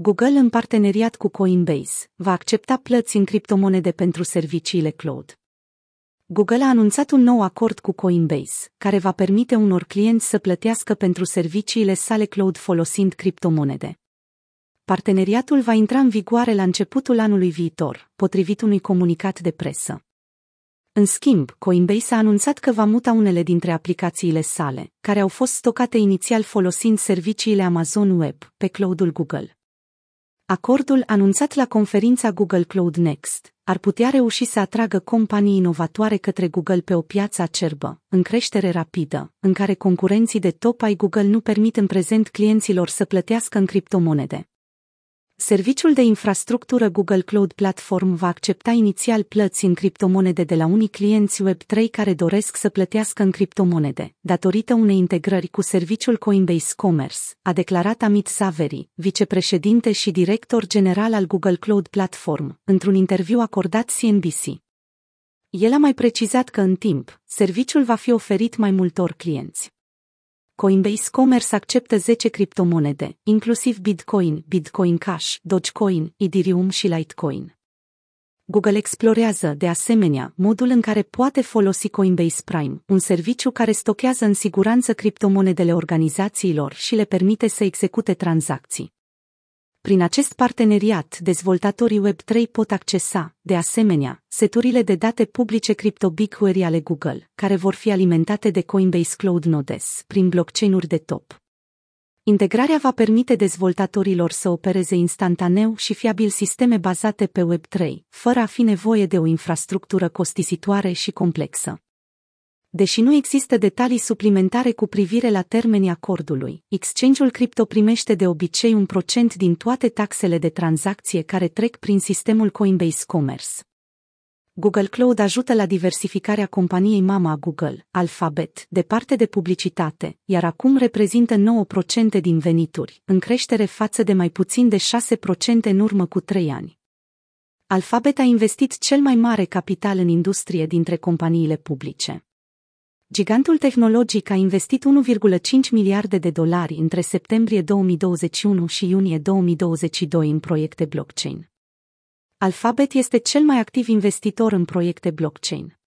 Google, în parteneriat cu Coinbase, va accepta plăți în criptomonede pentru serviciile cloud. Google a anunțat un nou acord cu Coinbase, care va permite unor clienți să plătească pentru serviciile sale cloud folosind criptomonede. Parteneriatul va intra în vigoare la începutul anului viitor, potrivit unui comunicat de presă. În schimb, Coinbase a anunțat că va muta unele dintre aplicațiile sale, care au fost stocate inițial folosind serviciile Amazon Web, pe cloudul Google. Acordul anunțat la conferința Google Cloud Next ar putea reuși să atragă companii inovatoare către Google pe o piață acerbă, în creștere rapidă, în care concurenții de top ai Google nu permit în prezent clienților să plătească în criptomonede. Serviciul de infrastructură Google Cloud Platform va accepta inițial plăți în criptomonede de la unii clienți Web3 care doresc să plătească în criptomonede, datorită unei integrări cu serviciul Coinbase Commerce, a declarat Amit Saveri, vicepreședinte și director general al Google Cloud Platform, într-un interviu acordat CNBC. El a mai precizat că în timp, serviciul va fi oferit mai multor clienți. Coinbase Commerce acceptă 10 criptomonede, inclusiv Bitcoin, Bitcoin Cash, Dogecoin, Ethereum și Litecoin. Google explorează, de asemenea, modul în care poate folosi Coinbase Prime, un serviciu care stochează în siguranță criptomonedele organizațiilor și le permite să execute tranzacții. Prin acest parteneriat, dezvoltatorii Web3 pot accesa, de asemenea, seturile de date publice CryptoBigQuery ale Google, care vor fi alimentate de Coinbase Cloud Nodes prin blockchain-uri de top. Integrarea va permite dezvoltatorilor să opereze instantaneu și fiabil sisteme bazate pe Web3, fără a fi nevoie de o infrastructură costisitoare și complexă. Deși nu există detalii suplimentare cu privire la termenii acordului, exchange-ul cripto primește de obicei un procent din toate taxele de tranzacție care trec prin sistemul Coinbase Commerce. Google Cloud ajută la diversificarea companiei mama a Google, Alphabet, de parte de publicitate, iar acum reprezintă 9% din venituri, în creștere față de mai puțin de 6% în urmă cu 3 ani. Alphabet a investit cel mai mare capital în industrie dintre companiile publice. Gigantul tehnologic a investit 1,5 miliarde de dolari între septembrie 2021 și iunie 2022 în proiecte blockchain. Alphabet este cel mai activ investitor în proiecte blockchain.